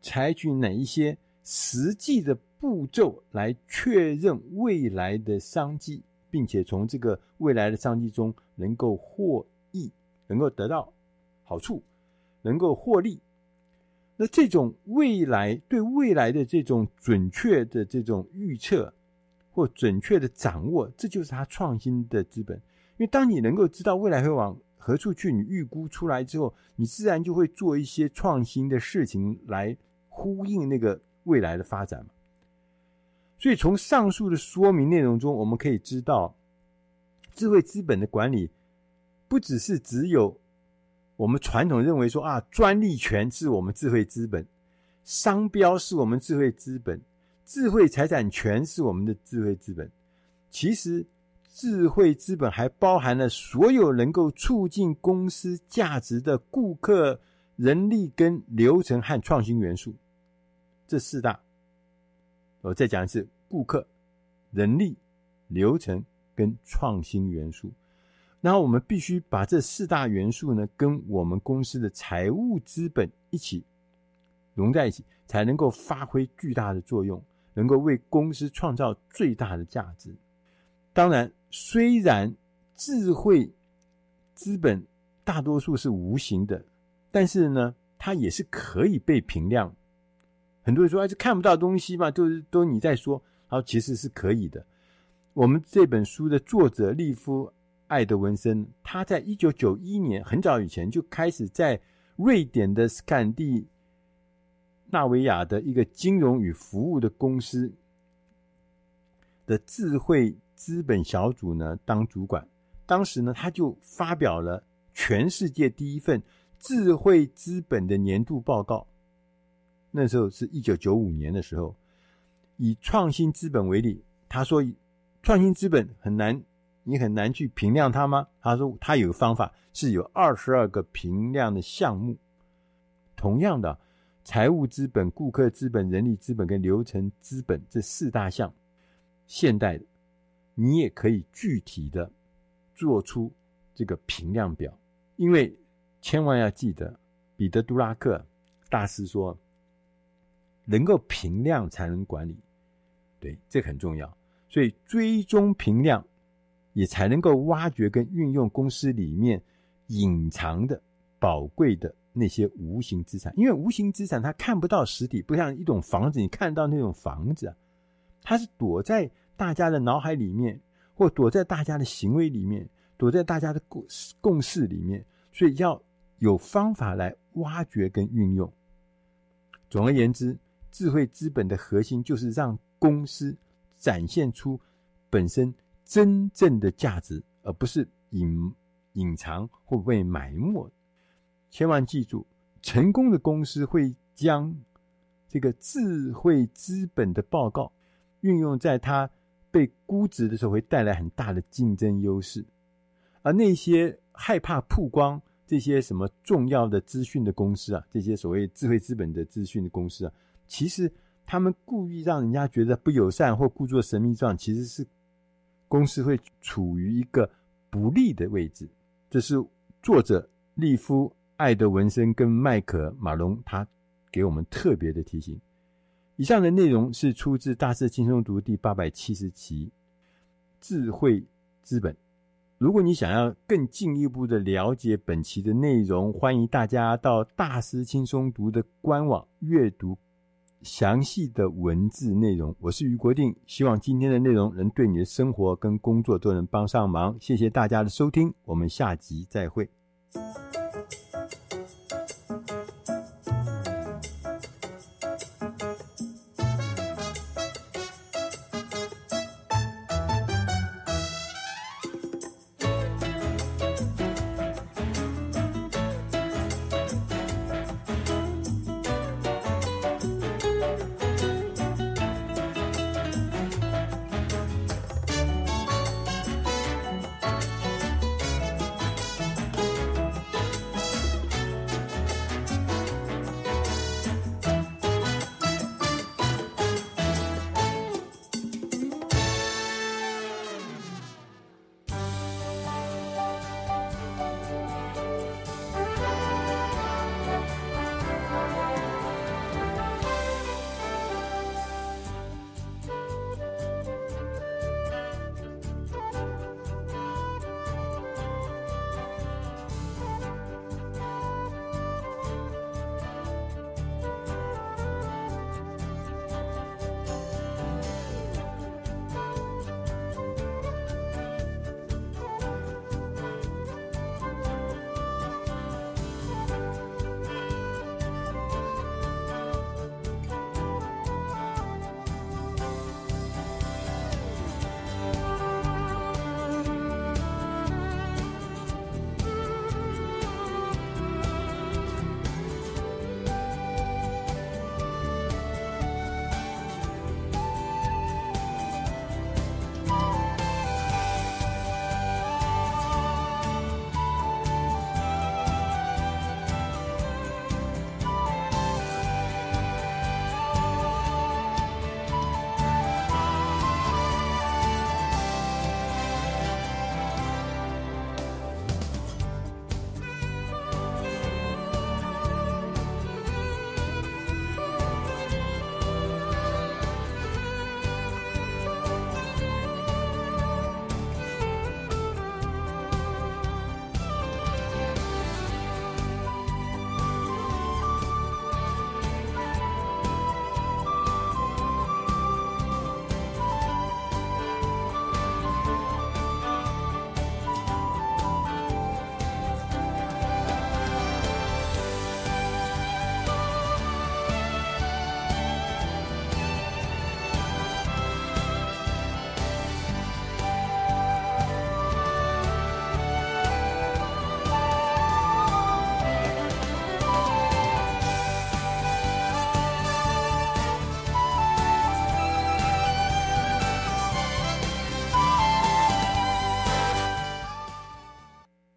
采取哪一些实际的步骤来确认未来的商机，并且从这个未来的商机中能够获益，能够得到好处，能够获利。那这种未来对未来的这种准确的这种预测或准确的掌握，这就是他创新的资本。因为当你能够知道未来会往何处去，你预估出来之后，你自然就会做一些创新的事情来。呼应那个未来的发展嘛，所以从上述的说明内容中，我们可以知道，智慧资本的管理不只是只有我们传统认为说啊，专利权是我们智慧资本，商标是我们智慧资本，智慧财产权是我们的智慧资本。其实，智慧资本还包含了所有能够促进公司价值的顾客、人力跟流程和创新元素。这四大，我再讲一次：顾客、人力、流程跟创新元素。然后我们必须把这四大元素呢，跟我们公司的财务资本一起融在一起，才能够发挥巨大的作用，能够为公司创造最大的价值。当然，虽然智慧资本大多数是无形的，但是呢，它也是可以被评量。很多人说：“哎，这看不到东西嘛，都是都你在说。”好，其实是可以的。我们这本书的作者利夫。艾德文森，他在一九九一年很早以前就开始在瑞典的斯堪的纳维亚的一个金融与服务的公司的智慧资本小组呢当主管。当时呢，他就发表了全世界第一份智慧资本的年度报告。那时候是一九九五年的时候，以创新资本为例，他说创新资本很难。你很难去评量它吗？他说他有个方法，是有二十二个评量的项目。同样的，财务资本、顾客资本、人力资本跟流程资本这四大项，现代你也可以具体的做出这个评量表。因为千万要记得，彼得·杜拉克大师说，能够评量才能管理，对，这很重要。所以追踪评量。也才能够挖掘跟运用公司里面隐藏的宝贵的那些无形资产，因为无形资产它看不到实体，不像一栋房子，你看到那种房子，它是躲在大家的脑海里面，或躲在大家的行为里面，躲在大家的共共识里面，所以要有方法来挖掘跟运用。总而言之，智慧资本的核心就是让公司展现出本身。真正的价值，而不是隐隐藏或被埋没。千万记住，成功的公司会将这个智慧资本的报告运用在它被估值的时候，会带来很大的竞争优势。而那些害怕曝光这些什么重要的资讯的公司啊，这些所谓智慧资本的资讯的公司啊，其实他们故意让人家觉得不友善或故作神秘状，其实是。公司会处于一个不利的位置，这是作者利夫·艾德文森跟麦克·马龙他给我们特别的提醒。以上的内容是出自《大师轻松读》第八百七十期《智慧资本》。如果你想要更进一步的了解本期的内容，欢迎大家到《大师轻松读》的官网阅读。详细的文字内容，我是于国定，希望今天的内容能对你的生活跟工作都能帮上忙。谢谢大家的收听，我们下集再会。